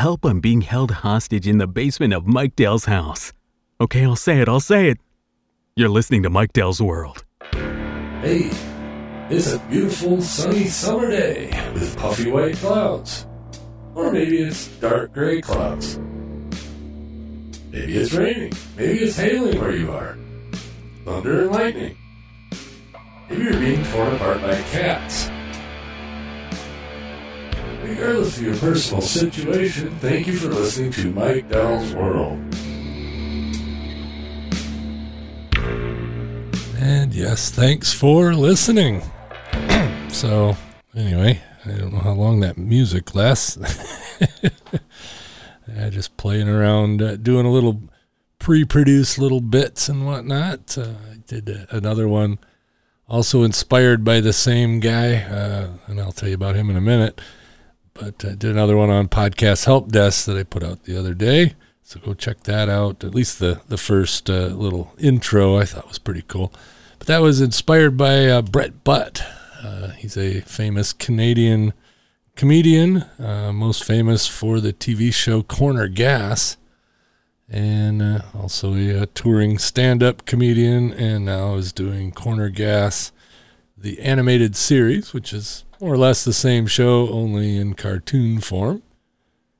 help I'm being held hostage in the basement of Mike Dell's house. Okay, I'll say it, I'll say it. You're listening to Mike Dell's World. Hey, it's a beautiful sunny summer day with puffy white clouds. Or maybe it's dark gray clouds. Maybe it's raining. Maybe it's hailing where you are. Thunder and lightning. Maybe you're being torn apart by cats. Regardless of your personal situation, thank you for listening to Mike Dell's World. And yes, thanks for listening. so, anyway, I don't know how long that music lasts. uh, just playing around, uh, doing a little pre-produced little bits and whatnot. Uh, I did uh, another one, also inspired by the same guy, uh, and I'll tell you about him in a minute. But I did another one on podcast help desk that I put out the other day. So go check that out. At least the the first uh, little intro I thought was pretty cool. But that was inspired by uh, Brent Butt. Uh, he's a famous Canadian comedian, uh, most famous for the TV show Corner Gas, and uh, also a, a touring stand-up comedian, and now is doing Corner Gas, the animated series, which is more or less the same show, only in cartoon form.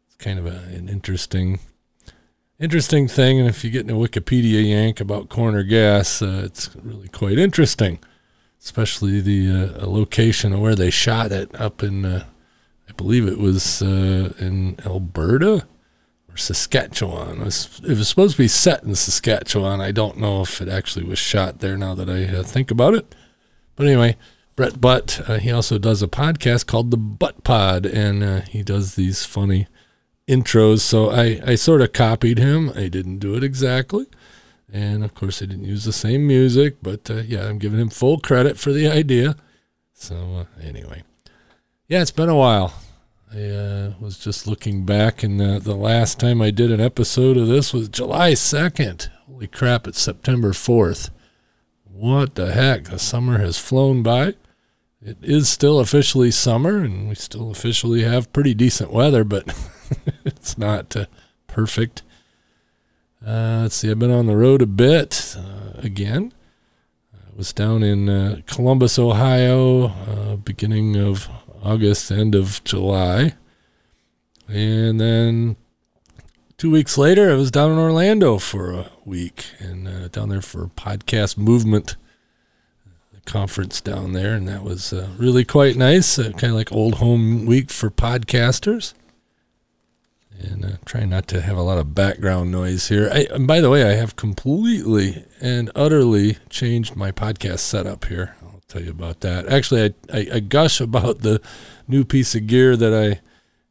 It's kind of a, an interesting interesting thing. And if you get in a Wikipedia yank about corner gas, uh, it's really quite interesting, especially the uh, location of where they shot it up in, uh, I believe it was uh, in Alberta or Saskatchewan. It was, it was, supposed to be set in Saskatchewan. I don't know if it actually was shot there now that I uh, think about it. But anyway, Brent Butt, uh, he also does a podcast called The Butt Pod, and he does these funny intros. So I, I sort of copied him. I didn't do it exactly. And of course, I didn't use the same music, but uh, yeah, I'm giving him full credit for the idea. So uh, anyway, yeah, it's been a while. I uh, was just looking back, and uh, the last time I did an episode of this was July 2nd. Holy crap, it's September 4th. What the heck? The summer has flown by. It is still officially summer, and we still officially have pretty decent weather, but it's not uh, perfect. Uh, let's see, I've been on the road a bit uh, again. I was down in uh, Columbus, Ohio, uh, beginning of August, end of July. And then two weeks later, I was down in Orlando for a week and uh, down there for podcast movement conference down there, and that was uh, really quite nice. Uh, kind of like old home week for podcasters. And uh, trying not to have a lot of background noise here. I, and by the way, I have completely and utterly changed my podcast setup here. I'll tell you about that. Actually, I, I, I gush about the new piece of gear that I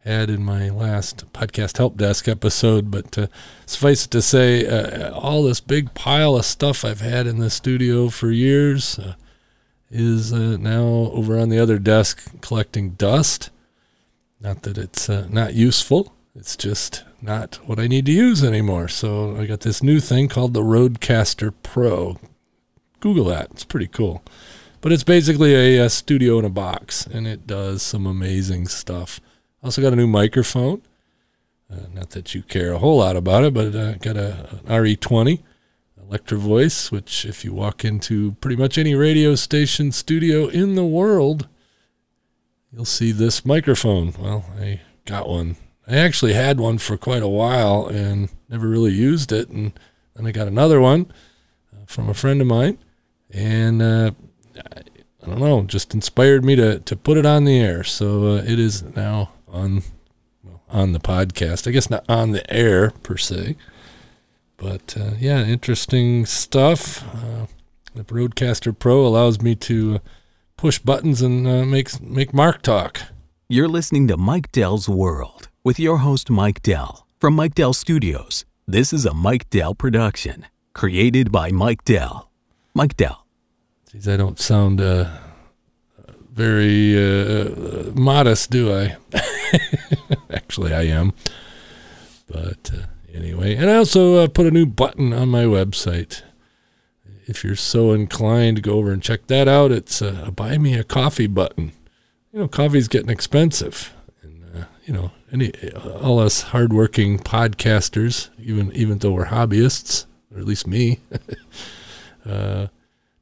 had in my last podcast help desk episode, but uh, suffice it to say, uh, all this big pile of stuff I've had in the studio for years uh, is uh, now over on the other desk collecting dust. Not that it's uh, not useful, it's just not what I need to use anymore. So I got this new thing called the Rodecaster Pro. Google that, it's pretty cool. But it's basically a, a studio in a box, and it does some amazing stuff. Also got a new microphone. Uh, not that you care a whole lot about it, but uh, got a, an RE20 Electro Voice, which if you walk into pretty much any radio station studio in the world, you'll see this microphone. Well, I got one. I actually had one for quite a while and never really used it. And then I got another one uh, from a friend of mine. And uh, I, don't know, just inspired me to, to put it on the air. So uh, it is now on on the podcast. I guess not on the air per se. But uh, yeah, interesting stuff. Uh, the Rodecaster Pro allows me to push buttons and uh, make make Mark talk. You're listening to Mike Dell's World with your host Mike Dell from Mike Dell Studios. This is a Mike Dell production, created by Mike Dell. Mike Dell. Geez, I don't sound uh, very uh, modest, do I? Actually, I am. But uh, anyway. And I also uh, put a new button on my website. If you're so inclined, go over and check that out. It's a, a buy me a coffee button. You know, coffee's getting expensive. And uh, you know, any all us hardworking podcasters, even even though we're hobbyists, or at least me, uh,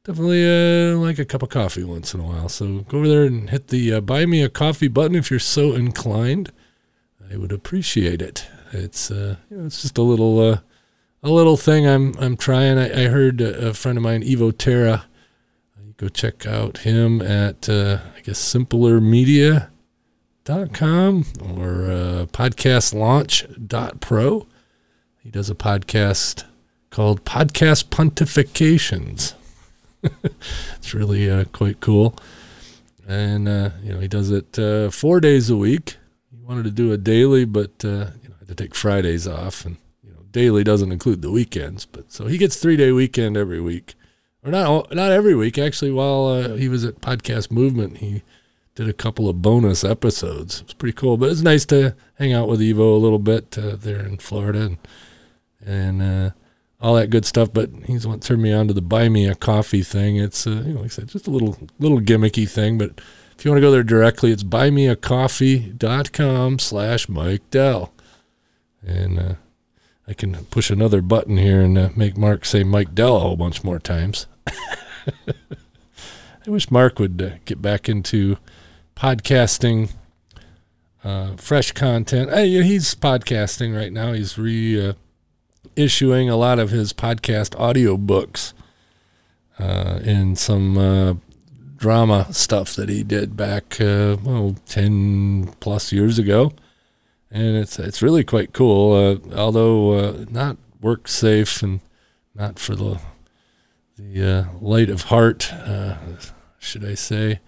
definitely uh, like a cup of coffee once in a while. So go over there and hit the uh, buy me a coffee button if you're so inclined. I would appreciate it. It's uh, you know, it's just a little uh, a little thing I'm I'm trying. I, I heard a, a friend of mine, Evo Terra. Go check out him at uh, I guess simplermedia.com or uh, podcastlaunch.pro. He does a podcast called Podcast Pontifications. it's really uh, quite cool. And, uh, you know, he does it uh, four days a week. He wanted to do a daily, but, uh, you know, had to take Fridays off. And, you know, daily doesn't include the weekends. But so he gets three day weekend every week. Or not, not every week. Actually, while uh, he was at Podcast Movement, he did a couple of bonus episodes. It's pretty cool. But it's nice to hang out with Evo a little bit uh, there in Florida. And, and uh, all that good stuff. But he's what turned me on to the buy me a coffee thing. It's uh, you know, like I said, just a little little gimmicky thing. But if you want to go there directly, it's buymeacoffee.com slash Mike Dell. And uh, I can push another button here and uh, make Mark say Mike Dell a whole bunch more times. I wish Mark would uh, get back into podcasting, uh, fresh content. he's podcasting right now. He's re uh, issuing a lot of his podcast audio books uh, and some uh, drama stuff that he did back uh, well 10 plus years ago. And it's it's really quite cool uh, although uh, not work safe and not for the the uh, light of heart should I say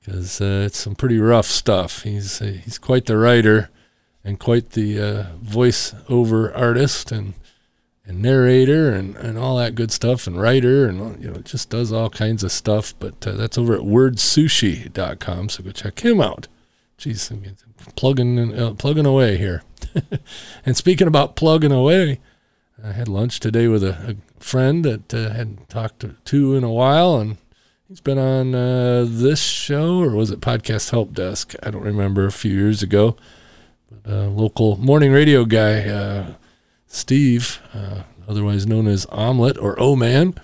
because it's some pretty rough stuff. He's he's quite the writer and quite the voice over artist and and narrator and, and all that good stuff and writer and you know just does all kinds of stuff but uh, that's over at wordsushi.com so go check him out. Jeez I'm plugging uh, plugging away here. And speaking about plugging away I had lunch today with a, a friend that uh, hadn't talked to, to, in a while and he's been on uh, this show or was it podcast help desk? I don't remember a few years ago. But a uh, local morning radio guy uh, Steve, uh, otherwise known as Omelet or O Man.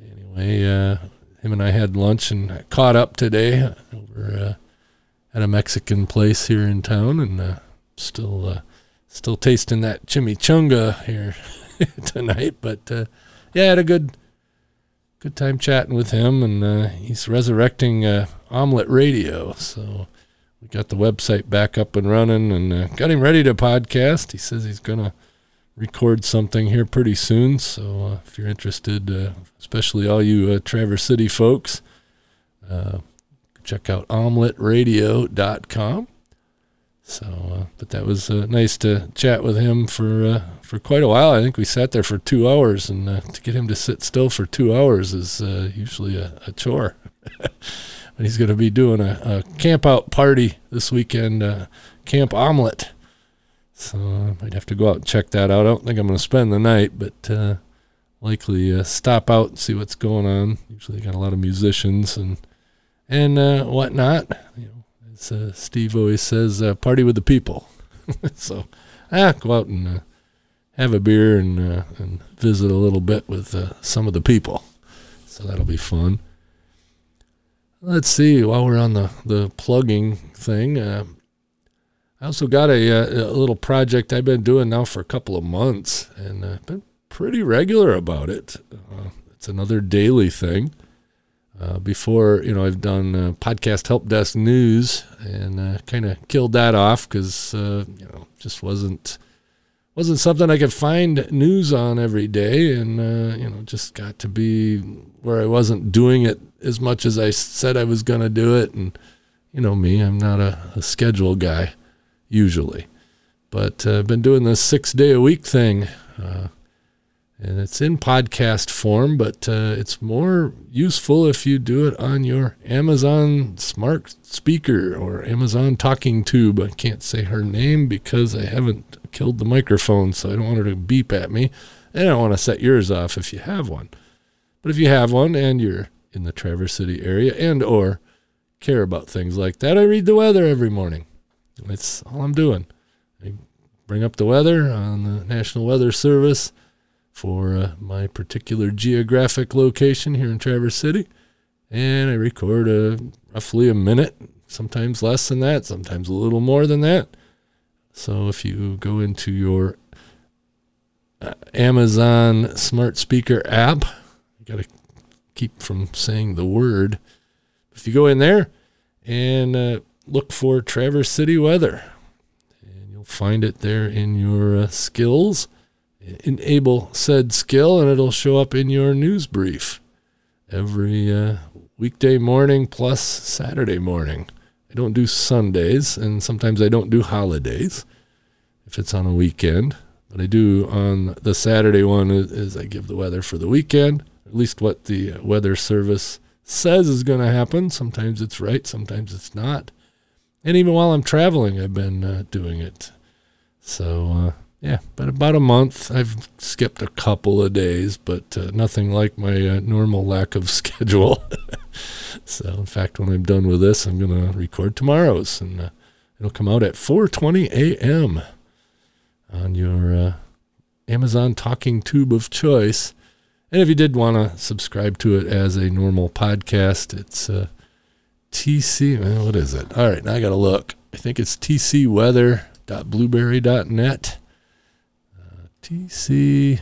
Anyway, uh, him and I had lunch and caught up today over uh, at a Mexican place here in town, and uh, still uh, still tasting that chimichanga here tonight. But uh, yeah, had a good good time chatting with him, and he's resurrecting Omelet Radio, so we got the website back up and running and got him ready to podcast. He says he's going to record something here pretty soon. So uh, if you're interested, uh, especially all you uh, Traverse City folks, uh, check out omeletradio.com. So, uh, but that was uh, nice to chat with him for for quite a while. I think we sat there for two hours, and to get him to sit still for two hours is usually a, a chore. but he's going to be doing a, a, camp out party this weekend, Camp Omelet so I might have to go out and check that out. I don't think I'm going to spend the night, but uh, likely uh, stop out and see what's going on. Usually got a lot of musicians and and uh, whatnot. You know, as uh, Steve always says, uh, party with the people. so ah, go out and uh, have a beer and and visit a little bit with some of the people. So that'll be fun. Let's see. While we're on the the plugging thing I also got a, uh, a, little project I've been doing now for a couple of months, and I've uh, been pretty regular about it. Uh, it's another daily thing. Uh, before, you know, I've done uh, podcast help desk news and uh, kind of killed that off because you know just wasn't wasn't something I could find news on every day, and you know just got to be where I wasn't doing it as much as I said I was going to do it, and you know me, I'm not a, a schedule guy usually. But I've uh, been doing this six day a week thing. Uh, and it's in podcast form, but uh, it's more useful if you do it on your Amazon smart speaker or Amazon talking tube. I can't say her name because I haven't killed the microphone, so I don't want her to beep at me. And I don't want to set yours off if you have one. But if you have one and you're in the Traverse City area and or care about things like that, I read the weather every morning. That's all I'm doing. I bring up the weather on the National Weather Service for uh, my particular geographic location here in Traverse City, and I record a roughly a minute, sometimes less than that, sometimes a little more than that. So if you go into your uh, Amazon smart speaker app, you got to keep from saying the word. If you go in there and uh, look for Traverse City weather, and you'll find it there in your uh, skills. Enable said skill, and it'll show up in your news brief every uh, weekday morning plus Saturday morning. I don't do Sundays, and sometimes I don't do holidays if it's on a weekend. But I do on the Saturday one is, is I give the weather for the weekend, at least what the weather service says is going to happen. Sometimes it's right, sometimes it's not. And even while I'm traveling, I've been uh, doing it. So, uh, yeah, but about a month. I've skipped a couple of days, but uh, nothing like my uh, normal lack of schedule. so, in fact, when I'm done with this, I'm to record tomorrow's, and uh, it'll come out at 4:20 a.m. on your uh, Amazon Talking Tube of choice. And if you did want to subscribe to it as a normal podcast, it's TC. Well, what is it? All right, now I got to look. I think it's tcweather.blubrry.net. Uh, TC.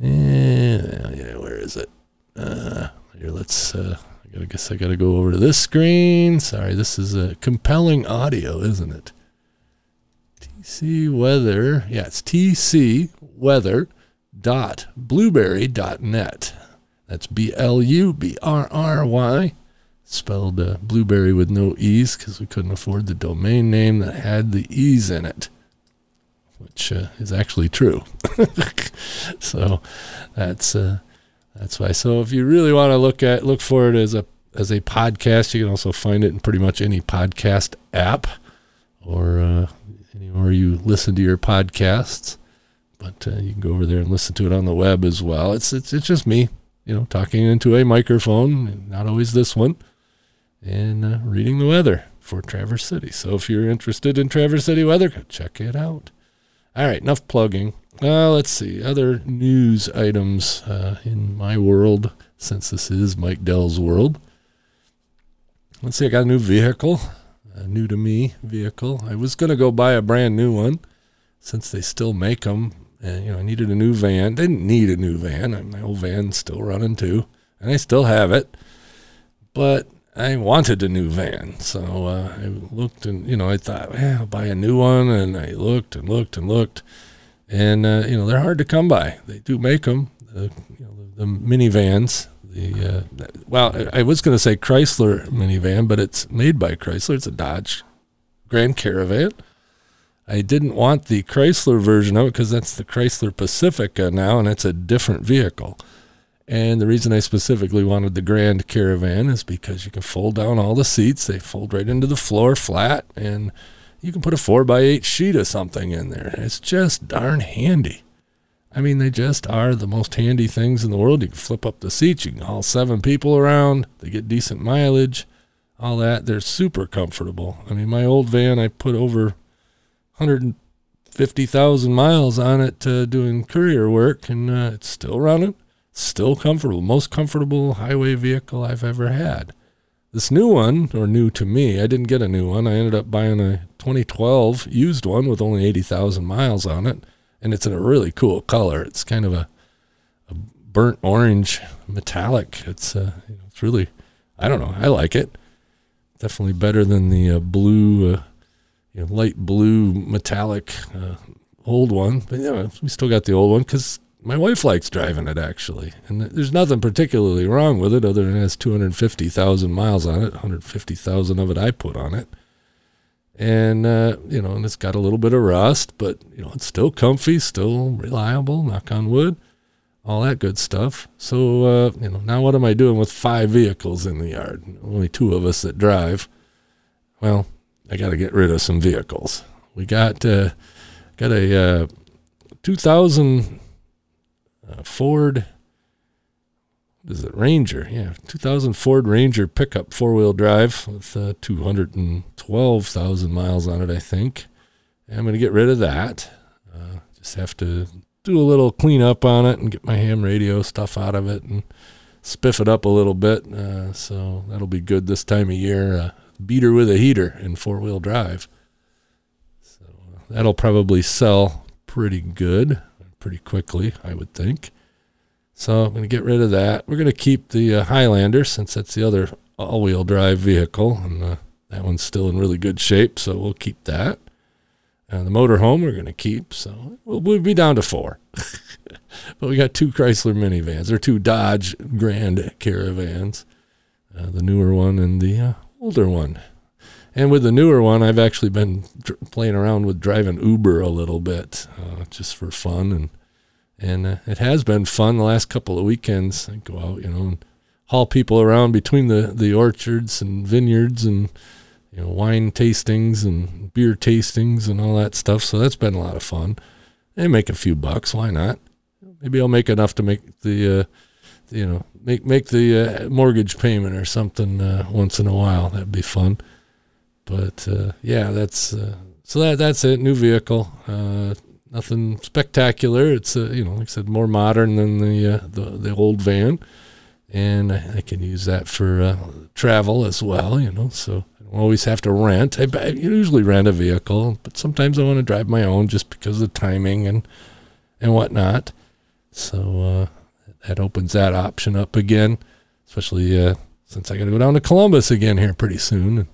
Yeah, where is it? Uh, here, let's. Uh, I guess I got to go over to this screen. Sorry, this is a compelling audio, isn't it? TC Weather. Yeah, it's TC Weather dot blueberry dot net. That's B L U B R R Y, spelled uh, blueberry with no e's because we couldn't afford the domain name that had the e's in it, which uh, is actually true. so that's uh, that's why. So if you really want to look at look for it as a as a podcast, you can also find it in pretty much any podcast app or uh, anywhere you listen to your podcasts but uh, you can go over there and listen to it on the web as well. It's it's it's just me, you know, talking into a microphone, not always this one, and uh, reading the weather for Traverse City. So if you're interested in Traverse City weather, go check it out. All right, enough plugging. Uh, let's see other news items uh, in my world, since this is Mike Dell's world. Let's see, I got a new vehicle, a new to me vehicle. I was gonna go buy a brand new one since they still make them and you know I needed a new van. Didn't need a new van. My old van's still running too, and I still have it. But I wanted a new van, so uh, I looked and you know I thought, well, I'll buy a new one, and I looked and looked and looked, and uh, you know they're hard to come by. They do make them, the, you know, the, the minivans. The uh, well, I was going to say Chrysler minivan, but it's made by Chrysler. It's a Dodge Grand Caravan I didn't want the Chrysler version of it because that's the Chrysler Pacifica now, and it's a different vehicle. And the reason I specifically wanted the Grand Caravan is because you can fold down all the seats. They fold right into the floor flat, and you can put a 4 by 8 sheet of something in there. It's just darn handy. I mean, they just are the most handy things in the world. You can flip up the seats, you can haul seven people around, they get decent mileage, all that. They're super comfortable. I mean, my old van, I put over 150,000 miles on it uh, doing courier work, and uh, it's still running, still comfortable. Most comfortable highway vehicle I've ever had. This new one, or new to me, I didn't get a new one. I ended up buying a 2012 used one with only 80,000 miles on it, and it's in a really cool color. It's kind of a, a burnt orange metallic. It's uh, it's really, I don't know, I like it. Definitely better than the uh, blue uh, you know, light blue metallic uh, old one. But yeah, we still got the old one because my wife likes driving it actually, and there's nothing particularly wrong with it other than it has 250,000 miles on it. 150,000 of it I put on it, and uh, you know, and it's got a little bit of rust, but you know, it's still comfy, still reliable. Knock on wood. All that good stuff. So, uh, you know, now what am I doing with five vehicles in the yard? Only two of us that drive. Well, I got to get rid of some vehicles. We got uh, got a uh, 2000 uh, Ford. is it Ranger? Yeah, 2000 Ford Ranger pickup four wheel drive with uh, 212,000 miles on it, I think. And I'm going to get rid of that. Uh, just have to do a little cleanup on it and get my ham radio stuff out of it and spiff it up a little bit. Uh, so that'll be good this time of year. Uh, beater with a heater in four wheel drive. So uh, that'll probably sell pretty good, pretty quickly, I would think. So I'm going to get rid of that. We're going to keep the uh, Highlander since that's the other all wheel drive vehicle. And uh, that one's still in really good shape. So we'll keep that. Uh, the motorhome we're going to keep. So we'll, we'll be down to four. but we got two Chrysler minivans or two Dodge Grand Caravans, uh, the newer one and the uh, older one. And with the newer one, I've actually been dr- playing around with driving Uber a little bit, uh, just for fun, and and uh, it has been fun the last couple of weekends. I go out, you know, and haul people around between the the orchards and vineyards and you know wine tastings and beer tastings and all that stuff. So that's been a lot of fun. And make a few bucks. Why not? Maybe I'll make enough to make the, uh, you know, make make the uh, mortgage payment or something uh, once in a while. That'd be fun. But uh, yeah, that's uh, so that that's it. New vehicle. Uh, nothing spectacular. It's you know, like I said, more modern than the the, the old van, and I, I can use that for travel as well. You know, so I don't always have to rent. I, I, usually rent a vehicle, but sometimes I want to drive my own just because of the timing and and whatnot. So uh, that opens that option up again, especially uh, since I got to go down to Columbus again here pretty soon. And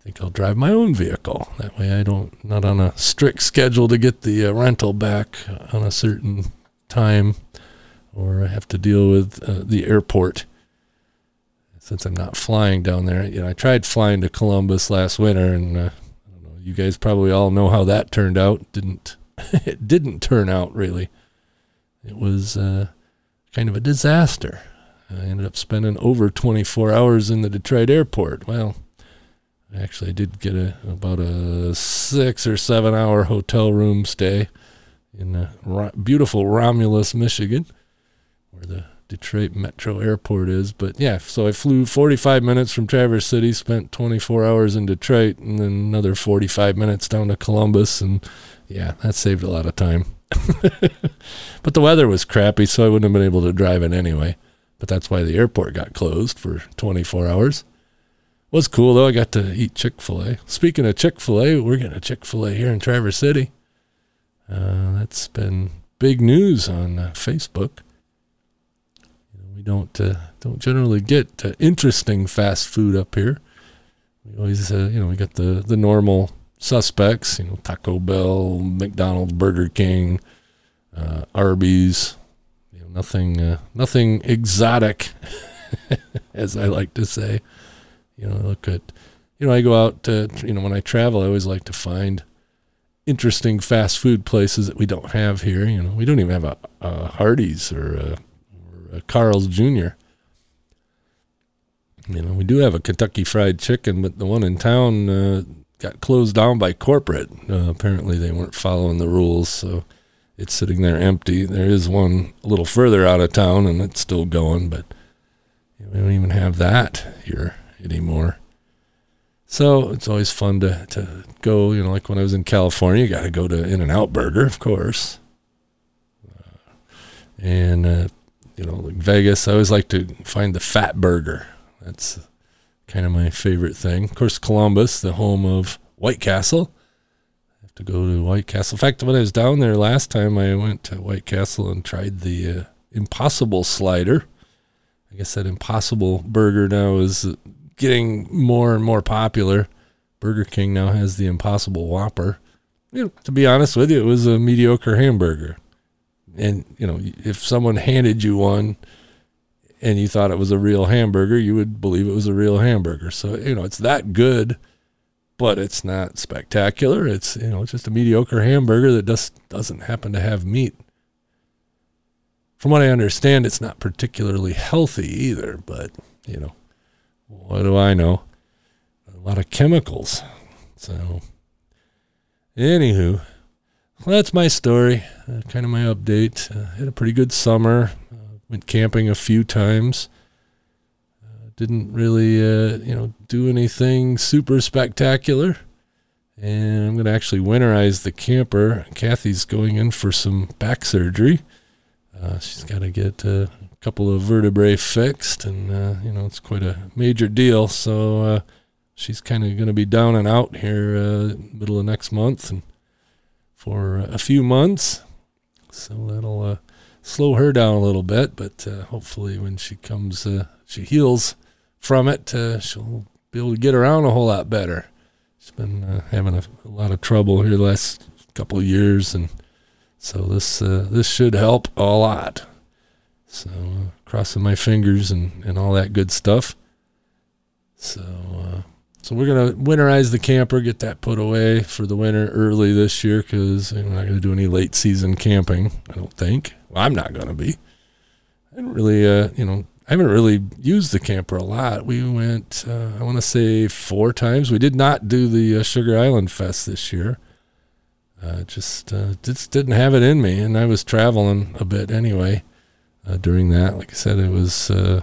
I think I'll drive my own vehicle. That way, I don't not on a strict schedule to get the uh, rental back on a certain time, or I have to deal with uh, the airport since I'm not flying down there. You know, I tried flying to Columbus last winter, and uh, I don't know. You guys probably all know how that turned out. Didn't it? Didn't turn out really. It was uh, kind of a disaster. I ended up spending over 24 hours in the Detroit airport. Well, actually, I did get a about a six or seven hour hotel room stay in uh, beautiful Romulus, Michigan, where the Detroit Metro Airport is. But yeah, so I flew 45 minutes from Traverse City, spent 24 hours in Detroit, and then another 45 minutes down to Columbus. And yeah, that saved a lot of time. but the weather was crappy, so I wouldn't have been able to drive it anyway. But that's why the airport got closed for 24 hours. Was cool though. I got to eat Chick Fil A. Speaking of Chick Fil A, we're getting a Chick Fil A here in Traverse City. Uh, that's been big news on uh, Facebook we don't uh, don't generally get uh, interesting fast food up here. We always, uh, you know, we got the the normal suspects, you know, Taco Bell, McDonald's, Burger King, uh, Arby's. You know, nothing nothing exotic, as I like to say. You know, look at, you know, I go out to, you know, when I travel, I always like to find interesting fast food places that we don't have here. You know, we don't even have a, a Hardee's or a uh, Carl's Jr. You know, we do have a Kentucky Fried Chicken, but the one in town uh, got closed down by corporate. Uh, apparently, they weren't following the rules, so it's sitting there empty. There is one a little further out of town, and it's still going, but we don't even have that here anymore. So it's always fun to, to go, you know, like when I was in California, you got to go to In and Out Burger, of course. Uh, and uh, you know, like Vegas, I always like to find the Fatburger. That's kind of my favorite thing. Of course, Columbus, the home of White Castle. I have to go to White Castle. In fact, when I was down there last time, I went to White Castle and tried the uh, Impossible Slider. I guess that Impossible Burger now is getting more and more popular. Burger King now has the Impossible Whopper. You know, to be honest with you, it was a mediocre hamburger and you know if someone handed you one and you thought it was a real hamburger you would believe it was a real hamburger so you know it's that good but it's not spectacular it's you know it's just a mediocre hamburger that just doesn't happen to have meat from what i understand it's not particularly healthy either but you know what do i know a lot of chemicals so anywho well, that's my story, uh, kind of my update. Uh, had a pretty good summer, uh, went camping a few times. Uh, didn't really, uh, you know, do anything super spectacular. And I'm going to actually winterize the camper. Kathy's going in for some back surgery. Uh, she's got to get couple of vertebrae fixed, and uh, you know it's quite a major deal. So uh, she's kind of going to be down and out here uh, middle of next month and for a few months. So that'll uh, slow her down a little bit, but uh, hopefully when she comes, uh, she heals from it, she'll be able to get around a whole lot better. She's been having a, a, lot of trouble here the last couple of years, and so this this should help a lot. So crossing my fingers and, and all that good stuff. So so we're gonna winterize the camper, get that put away for the winter early this year because we're not gonna do any late season camping. I don't think. Well, I'm not gonna be. I didn't really, uh, you know, I haven't really used the camper a lot. We went, uh, I want to say four times. We did not do the uh, Sugar Island Fest this year. Uh, just, uh, just didn't have it in me, and I was traveling a bit anyway uh, during that. Like I said, it was uh,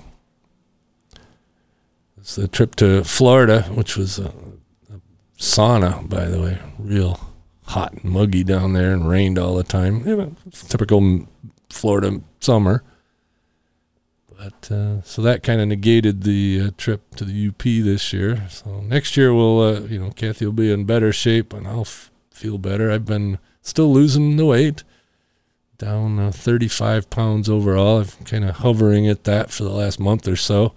it's a trip to Florida, which was a, a sauna, by the way, real hot and muggy down there, and rained all the time. You know, typical Florida summer. But uh, so that kind of negated the uh, trip to the UP this year. So next year we'll, uh, you know, Kathy will be in better shape, and I'll f- feel better. I've been still losing the weight, down uh, 35 pounds overall. I'm kind of hovering at that for the last month or so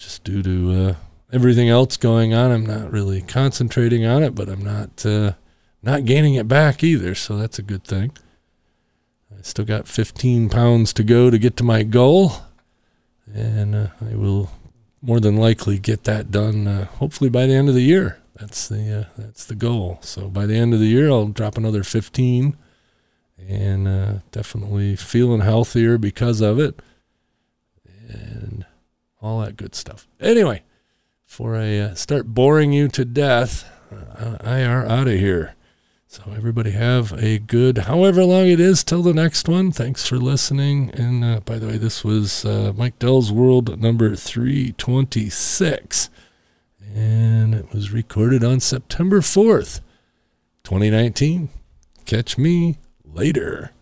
just due to uh, everything else going on. I'm not really concentrating on it, but I'm not uh, not gaining it back either. So that's a good thing. I still got 15 pounds to go to get to my goal, and uh, I will more than likely get that done. Uh, hopefully by the end of the year. That's the uh, that's the goal. So by the end of the year, I'll drop another 15, and uh, definitely feeling healthier because of it. And all that good stuff. Anyway, before I uh, start boring you to death, uh, I are out of here. So everybody have a good, however long it is till the next one. Thanks for listening. And uh, by the way, this was uh, Mike Dell's World number 326. And it was recorded on September 4th, 2019. Catch me later.